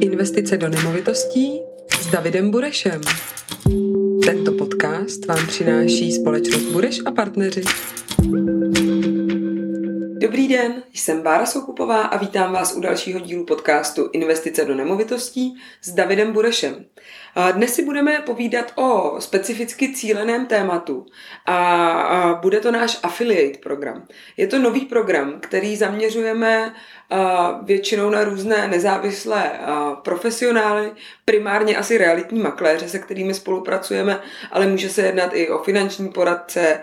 Investice do nemovitostí s Davidem Burešem. Tento podcast vám přináší společnost Bureš a partneři. Dobrý den, jsem Bára Soukupová a vítám vás u dalšího dílu podcastu Investice do nemovitostí s Davidem Burešem. Dnes si budeme povídat o specificky cíleném tématu a bude to náš affiliate program. Je to nový program, který zaměřujeme většinou na různé nezávislé profesionály, primárně asi realitní makléře, se kterými spolupracujeme, ale může se jednat i o finanční poradce,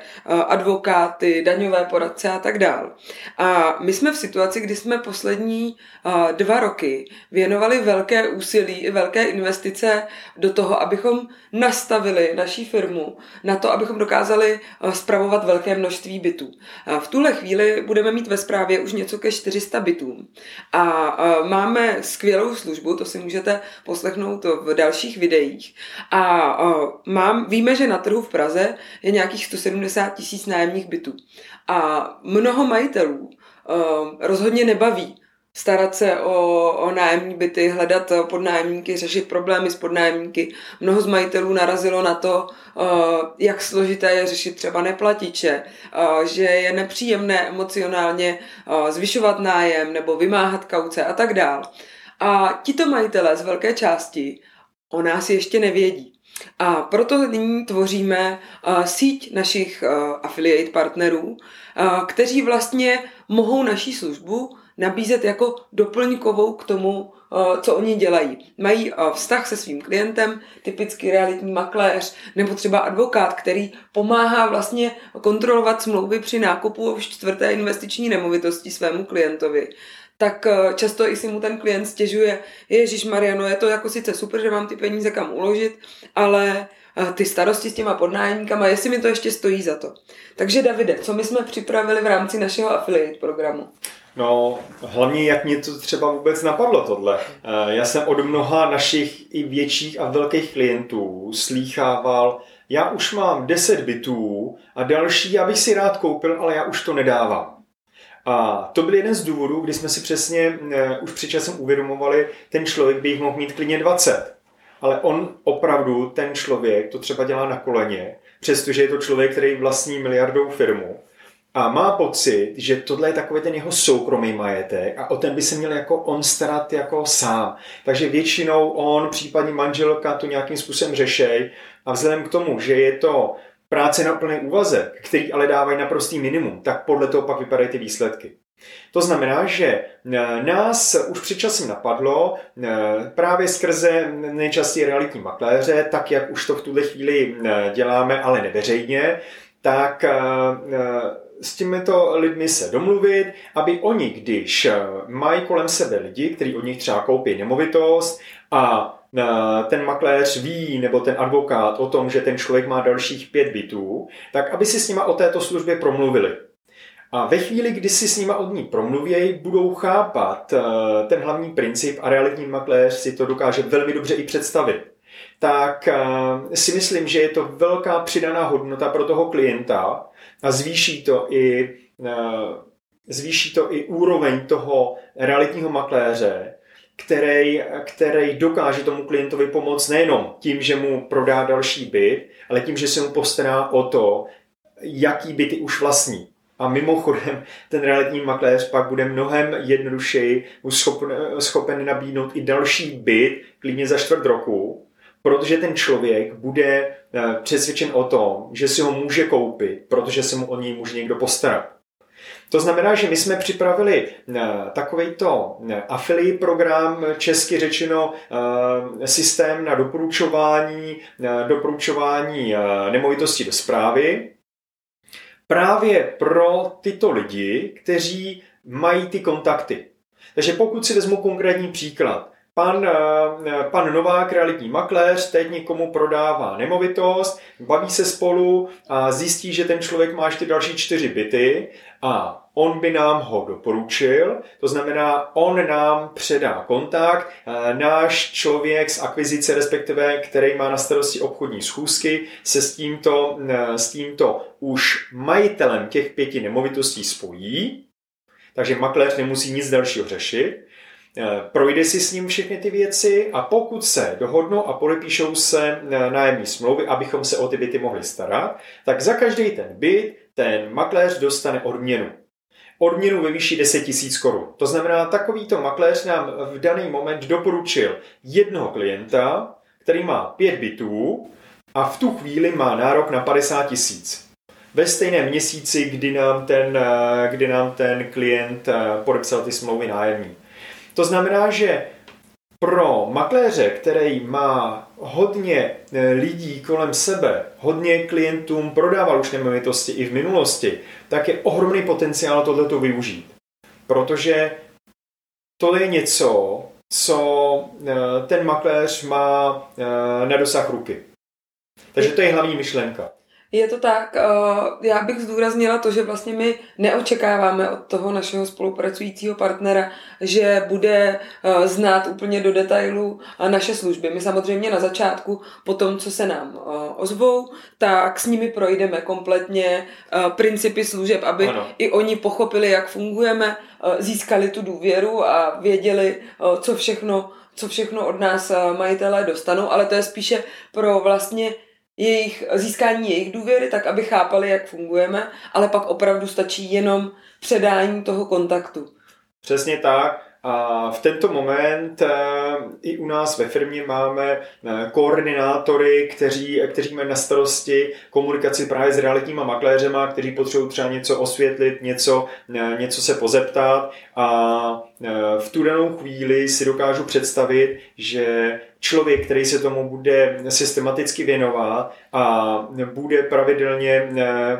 advokáty, daňové poradce a tak dále. A my jsme v situaci, kdy jsme poslední dva roky věnovali velké úsilí i velké investice do toho, abychom nastavili naší firmu na to, abychom dokázali spravovat velké množství bytů. V tuhle chvíli budeme mít ve správě už něco ke 400 bytů. A máme skvělou službu, to si můžete poslechnout v dalších videích. A mám, víme, že na trhu v Praze je nějakých 170 tisíc nájemních bytů. A mnoho majitelů rozhodně nebaví starat se o, o nájemní byty, hledat podnájemníky, řešit problémy s podnájemníky. Mnoho z majitelů narazilo na to, uh, jak složité je řešit třeba neplatiče, uh, že je nepříjemné emocionálně zvyšovat nájem nebo vymáhat kauce a tak dál. A tito majitelé z velké části o nás ještě nevědí. A proto nyní tvoříme uh, síť našich uh, affiliate partnerů, uh, kteří vlastně mohou naší službu nabízet jako doplňkovou k tomu, eh, co oni dělají. Mají eh, vztah se svým klientem, typicky realitní makléř, nebo třeba advokát, který pomáhá vlastně kontrolovat smlouvy při nákupu čtvrté investiční nemovitosti svému klientovi tak eh, často i si mu ten klient stěžuje, Ježíš Mariano, je to jako sice super, že mám ty peníze kam uložit, ale ty starosti s těma podnájemníkama, jestli mi to ještě stojí za to. Takže Davide, co my jsme připravili v rámci našeho affiliate programu? No, hlavně jak mě to třeba vůbec napadlo tohle. Eh, já jsem od mnoha našich i větších a velkých klientů slýchával, já už mám 10 bytů a další já bych si rád koupil, ale já už to nedávám. A to byl jeden z důvodů, kdy jsme si přesně uh, už před časem uvědomovali, ten člověk by jich mohl mít klidně 20. Ale on opravdu, ten člověk, to třeba dělá na koleně, přestože je to člověk, který vlastní miliardovou firmu a má pocit, že tohle je takový ten jeho soukromý majetek a o ten by se měl jako on starat jako sám. Takže většinou on, případně manželka to nějakým způsobem řešej a vzhledem k tomu, že je to práce na plný úvazek, který ale dávají naprostý minimum, tak podle toho pak vypadají ty výsledky. To znamená, že e, nás už před časem napadlo e, právě skrze nejčastěji realitní makléře, tak jak už to v tuhle chvíli e, děláme, ale neveřejně, tak s těmito lidmi se domluvit, aby oni, když eh, mají kolem sebe lidi, kteří od nich třeba koupí nemovitost a eh, ten makléř ví, nebo ten advokát o tom, že ten člověk má dalších pět bytů, tak aby si s nima o této službě promluvili. A ve chvíli, kdy si s nima od ní promluvějí, budou chápat eh, ten hlavní princip a realitní makléř si to dokáže velmi dobře i představit tak si myslím, že je to velká přidaná hodnota pro toho klienta, a zvýší to i, eh, zvýší to i úroveň toho realitního makléře, který, který dokáže tomu klientovi pomoct nejenom tím, že mu prodá další byt, ale tím, že se mu postará o to, jaký byty už vlastní. A mimochodem, ten realitní makléř pak bude mnohem jednodušeji schopen, schopen nabídnout i další byt, klidně za čtvrt roku, protože ten člověk bude eh, přesvědčen o tom, že si ho může koupit, protože se mu o něj může někdo postarat. To znamená, že my jsme připravili eh, takovýto eh, affiliate program, česky řečeno systém na doporučování, doporučování nemovitosti do zprávy, právě pro tyto lidi, kteří mají ty kontakty. Takže pokud si vezmu konkrétní příklad, Pan, eh, pan Novák, realitní makléř, teď někomu prodává nemovitost, baví se spolu a zjistí, že ten člověk má ještě další čtyři byty a on by nám ho doporučil, to znamená, on nám předá kontakt, eh, náš člověk z akvizice, respektive který má na starosti obchodní schůzky, se s tímto, eh, s tímto už majitelem těch pěti nemovitostí spojí, takže makléř nemusí nic dalšího řešit projde si s ním všechny ty věci a pokud se dohodnou a podepíšou se nájemní smlouvy, abychom se o ty byty mohli starat, tak za každý ten byt ten makléř dostane odměnu odměnu ve výši 10 000 korun. To znamená, takovýto makléř nám v daný moment doporučil jednoho klienta, který má pět bytů a v tu chvíli má nárok na 50 tisíc. Ve stejném měsíci, kdy nám ten, kdy nám ten klient eh, podepsal ty smlouvy nájemní. To znamená, že pro makléře, který má hodně eh, lidí kolem sebe, hodně klientům prodával už nemovitosti i v minulosti, tak je ohromný potenciál tohleto využít. Protože to je něco, co eh, ten makléř má eh, na dosah ruky. Takže to je hlavní myšlenka. Je to tak. Já bych zdůraznila to, že vlastně my neočekáváme od toho našeho spolupracujícího partnera, že bude znát úplně do detailu naše služby. My samozřejmě na začátku, po tom, co se nám ozvou, tak s nimi projdeme kompletně principy služeb, aby ano. i oni pochopili, jak fungujeme, získali tu důvěru a věděli, co všechno, co všechno od nás majitelé dostanou, ale to je spíše pro vlastně jejich, získání jejich důvěry, tak aby chápali, jak fungujeme, ale pak opravdu stačí jenom předání toho kontaktu. Přesně tak. A v tento moment eh, i u nás ve firmě máme eh, koordinátory, kteří, kteří mají na starosti komunikaci právě s realitníma makléřema, kteří potřebují třeba něco osvětlit, něco, eh, něco se pozeptat a v tu danou chvíli si dokážu představit, že člověk, který se tomu bude systematicky věnovat a bude pravidelně,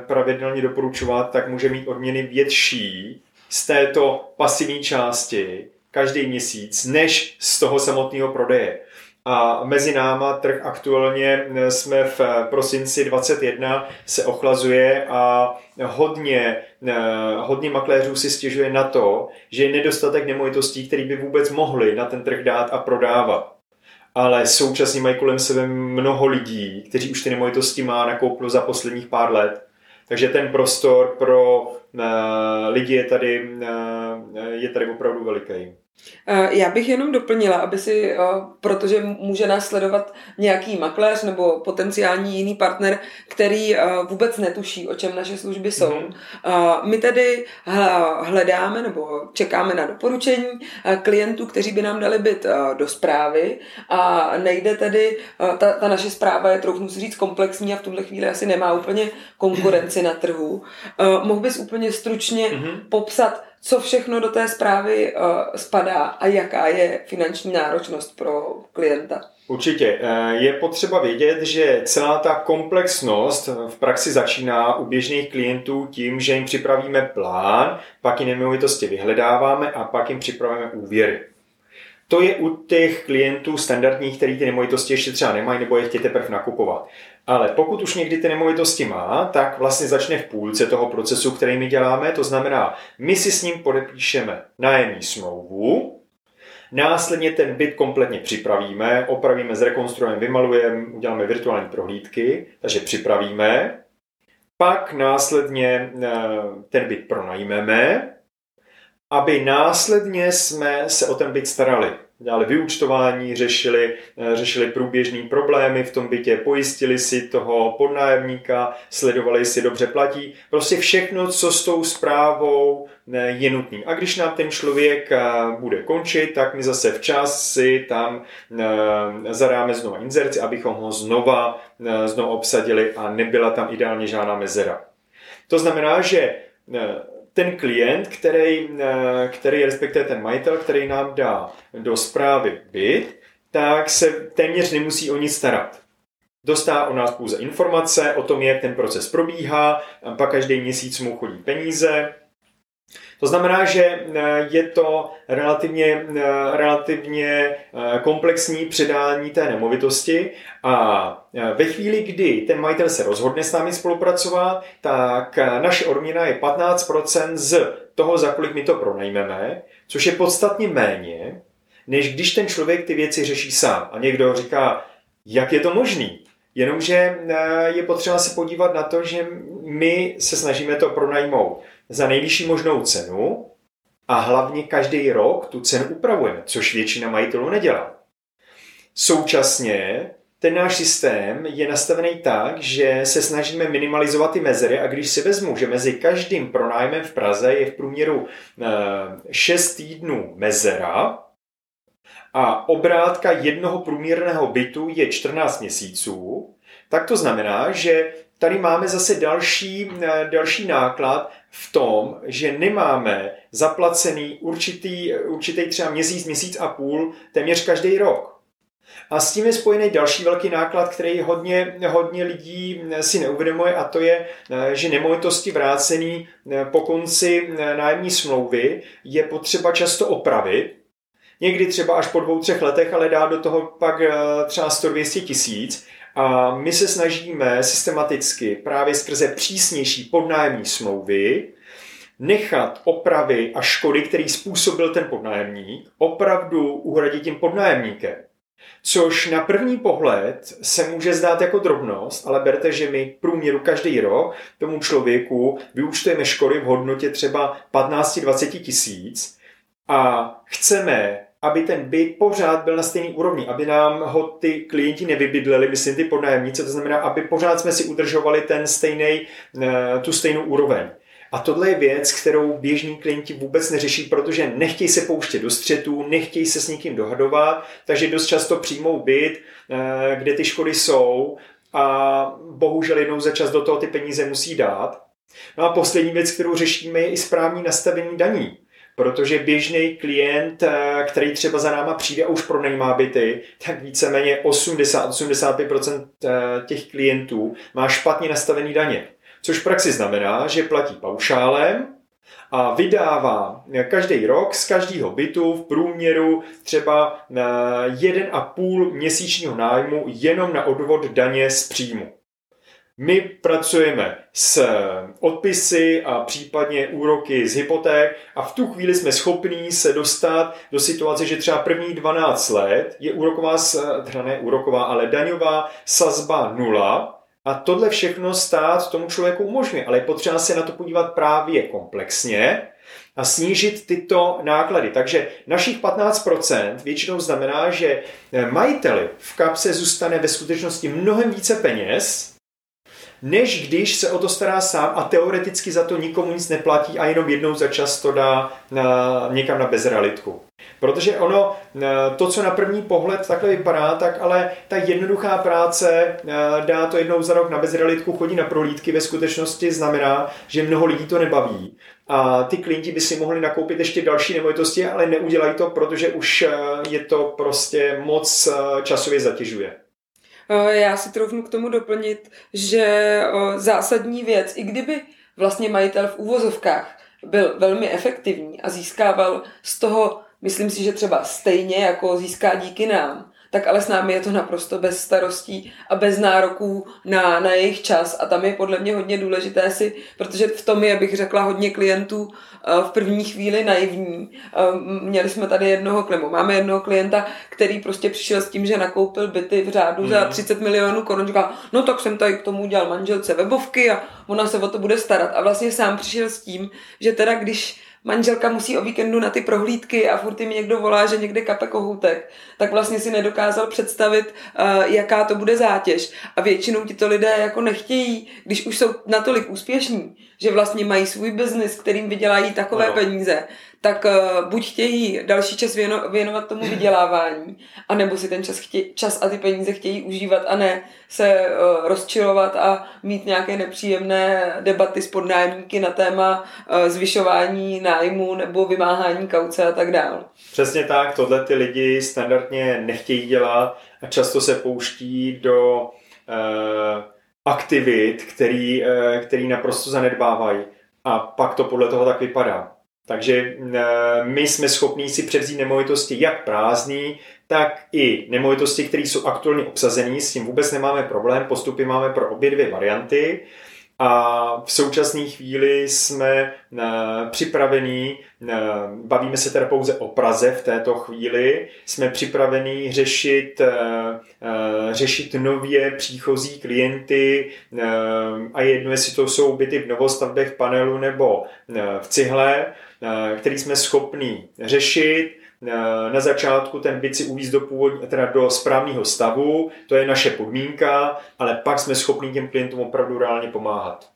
pravidelně doporučovat, tak může mít odměny větší z této pasivní části, každý měsíc, než z toho samotného prodeje. A mezi náma trh aktuálně eh, jsme v eh, prosinci 21 se ochlazuje a hodně, eh, hodně makléřů si stěžuje na to, že je nedostatek nemovitostí, který by vůbec mohli na ten trh dát a prodávat. Ale současně mají kolem sebe mnoho lidí, kteří už ty nemovitosti má nakouplo za posledních pár let. Takže ten prostor pro lidi je tady, je tady opravdu veliký. Eh, já bych jenom doplnila, aby si, eh, protože může nás sledovat nějaký makléř nebo potenciální jiný partner, který eh, vůbec netuší, o čem naše služby jsou. Mm-hmm. My tedy hledáme nebo čekáme na doporučení klientů, kteří by nám dali byt do zprávy a nejde tedy, ta, ta naše zpráva je, trochu si říct, komplexní a v tuhle chvíli asi nemá úplně konkurenci na trhu. Mohl bys úplně stručně mm-hmm. popsat, co všechno do té zprávy uh, spadá a jaká je finanční náročnost pro klienta. Určitě. Eh, je potřeba vědět, že celá ta komplexnost v praxi začíná u běžných klientů tím, že jim připravíme plán, pak jim nemovitosti vyhledáváme a pak jim připravíme úvěry. To je u těch klientů standardních, který ty nemovitosti ještě třeba nemají nebo je chtějí teprve nakupovat. Ale pokud už někdy ty nemovitosti má, tak vlastně začne v půlce toho procesu, který my děláme. To znamená, my si s ním podepíšeme nájemní smlouvu, Následně ten byt kompletně připravíme, opravíme, zrekonstruujeme, vymalujeme, uděláme virtuální prohlídky, takže připravíme. Pak následně eh, ten byt pronajmeme, aby následně jsme se o ten byt starali dělali vyučtování, řešili, eh, řešili průběžný problémy v tom bytě, pojistili si toho podnájemníka, sledovali si dobře platí. Prostě všechno, co s tou zprávou eh, je nutný. A když nám ten člověk eh, bude končit, tak my zase včas si tam zadáme znova inzerci, abychom ho znova, znova obsadili a nebyla tam ideálně žádná mezera. To znamená, že ten klient, který, eh, který respektive ten majitel, který nám dá do zprávy byt, tak se téměř nemusí o nic starat. Dostá o nás pouze informace o tom, jak ten proces probíhá, pak každý měsíc mu chodí peníze, to znamená, že eh, je to relativně, eh, relativně eh, komplexní předání té nemovitosti a ve chvíli, kdy ten majitel se rozhodne s námi spolupracovat, tak naše odměna je 15% z toho, za kolik my to pronajmeme, což je podstatně méně, než když ten člověk ty věci řeší sám. A někdo říká, jak je to možný? Jenomže je potřeba se podívat na to, že my se snažíme to pronajmout za nejvyšší možnou cenu A hlavně každý rok tu cenu upravujeme, což většina majitelů nedělá. Současně ten náš systém je nastavený tak, že se snažíme minimalizovat ty mezery a když si vezmu, že mezi každým pronájmem v Praze je v průměru 6 eh, týdnů mezera a obrátka jednoho průměrného bytu je 14 měsíců, tak to znamená, že tady máme zase další, eh, další náklad v tom, že nemáme zaplacený určitý, určitý třeba měsíc, měsíc a půl téměř každý rok. A s tím je spojený další velký náklad, který hodně, hodně lidí si neuvědomuje a to je, že nemovitosti vrácený po konci nájemní smlouvy je potřeba často opravit. Někdy třeba až po dvou, třech letech, ale dá do toho pak eh, třeba 100-200 tisíc. A my se snažíme systematicky právě skrze přísnější podnájemní smlouvy nechat opravy a škody, který způsobil ten podnájemník, opravdu uhradit tím podnájemníkem. Což na první pohled se může zdát jako drobnost, ale berte, že my průměru každý rok tomu člověku vyúčtujeme škody v hodnotě třeba 15-20 tisíc a chceme, aby ten byt pořád byl na stejný úrovni, aby nám ho ty klienti nevybydleli, myslím ty podnájemníci, to znamená, aby pořád jsme si udržovali ten stejný, eh, tu stejnou úroveň. A tohle je věc, kterou běžní klienti vůbec neřeší, protože nechtějí se pouštět do střetů, nechtějí se s někým dohadovat, takže dost často přijmou byt, eh, kde ty škody jsou a bohužel jednou za čas do toho ty peníze musí dát. No a poslední věc, kterou řešíme, je i správní nastavení daní. Protože běžný klient, eh, který třeba za náma přijde a už pronajímá byty, tak víceméně 80-85% eh, těch klientů má špatně nastavený daně což v praxi znamená, že platí paušálem a vydává každý rok z každého bytu v průměru třeba na 1,5 měsíčního nájmu jenom na odvod daně z příjmu. My pracujeme s odpisy a případně úroky z hypoték a v tu chvíli jsme schopní se dostat do situace, že třeba první 12 let je úroková, teda ne úroková, ale daňová sazba nula a tohle všechno stát tomu člověku umožňuje, ale je potřeba se na to podívat právě komplexně a snížit tyto náklady. Takže našich 15% většinou znamená, že majiteli v kapse zůstane ve skutečnosti mnohem více peněz, než když se o to stará sám a teoreticky za to nikomu nic neplatí a jenom jednou za čas to dá na, někam na bezrealitku. Protože ono, eh, to, co na první pohled takhle vypadá, tak ale ta jednoduchá práce eh, dá to jednou za rok na bezrealitku, chodí na prohlídky, ve skutečnosti znamená, že mnoho lidí to nebaví. A ty klienti by si mohli nakoupit ještě další nemovitosti, ale neudělají to, protože už eh, je to prostě moc časově zatěžuje. Já si troufnu k tomu doplnit, že zásadní věc, i kdyby vlastně majitel v úvozovkách byl velmi efektivní a získával z toho myslím si, že třeba stejně jako získá díky nám, tak ale s námi je to naprosto bez starostí a bez nároků na, na jejich čas a tam je podle mě hodně důležité si, protože v tom je, bych řekla, hodně klientů eh, v první chvíli naivní. Eh, měli jsme tady jednoho klimu, máme jednoho klienta, který prostě přišel s tím, že nakoupil byty v řádu mm. za 30 mhm. milionů korun, říkal, no tak jsem tady k tomu udělal manželce webovky a ona se o to bude starat. A vlastně sám přišel s tím, že teda když manželka musí o víkendu na ty prohlídky a furt jim někdo volá, že někde kape kohoutek, tak vlastně si nedokázal představit, uh, jaká to bude zátěž. A většinou ti to lidé jako nechtějí, když už jsou natolik úspěšní, že vlastně mají svůj biznis, kterým vydělají takové no. peníze, tak uh, buď chtějí další čas věno, věnovat tomu vydělávání, anebo si ten čas, chtěj, čas a ty peníze chtějí užívat a ne se uh, rozčilovat a mít nějaké nepříjemné debaty s podnájemníky na téma uh, zvyšování nájmu nebo vymáhání kauce a tak dále. Přesně tak, tohle ty lidi standardně nechtějí dělat a často se pouští do uh, aktivit, který, uh, který naprosto zanedbávají. A pak to podle toho tak vypadá. Takže eh, my jsme schopni si převzít nemovitosti jak prázdný, tak i nemovitosti, které jsou aktuálně obsazené, s tím vůbec nemáme problém, postupy máme pro obě dvě varianty. a v současné chvíli jsme připravení, bavíme se teda pouze o Praze v této chvíli, jsme připravení řešit, řešit nově příchozí klienty a jedno, jestli to jsou byty v novostavbech panelu nebo v cihle, který jsme schopní řešit, na začátku ten byt si uvíz do, původní, teda do správného stavu, to je naše podmínka, ale pak jsme schopni těm klientům opravdu reálně pomáhat.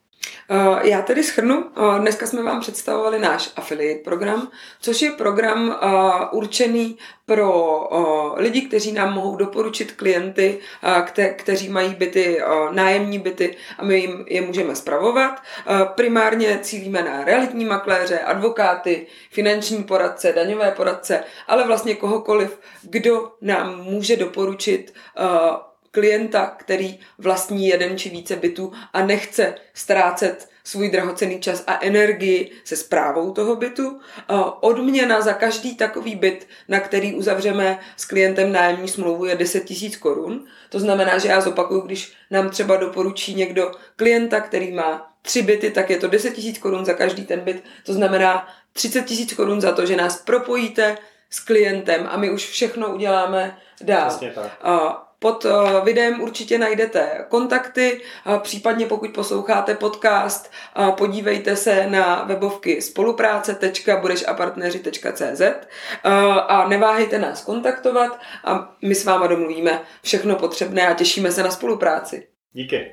Eh, já tedy schrnu. Eh, dneska jsme vám představovali náš affiliate program, což je program eh, určený pro lidi, kteří nám mohou doporučit klienty, kteří mají byty, nájemní byty a my jim je můžeme spravovat. Primárně cílíme na realitní makléře, advokáty, finanční poradce, daňové poradce, ale vlastně kohokoliv, kdo nám může doporučit klienta, který vlastní jeden či více bytů a nechce ztrácet svůj drahocený čas a energii se zprávou toho bytu. Odměna za každý takový byt, na který uzavřeme s klientem nájemní smlouvu, je 10 tisíc korun. To znamená, že já zopakuju, když nám třeba doporučí někdo klienta, který má tři byty, tak je to 10 tisíc korun za každý ten byt. To znamená 30 tisíc korun za to, že nás propojíte s klientem a my už všechno uděláme dál. Vlastně tak. Pod eh, videem určitě najdete kontakty, případně pokud posloucháte podcast, podívejte se na webovky spolupráce.budešapartneři.cz a neváhejte nás kontaktovat a my s váma domluvíme všechno potřebné a těšíme se na spolupráci. Díky.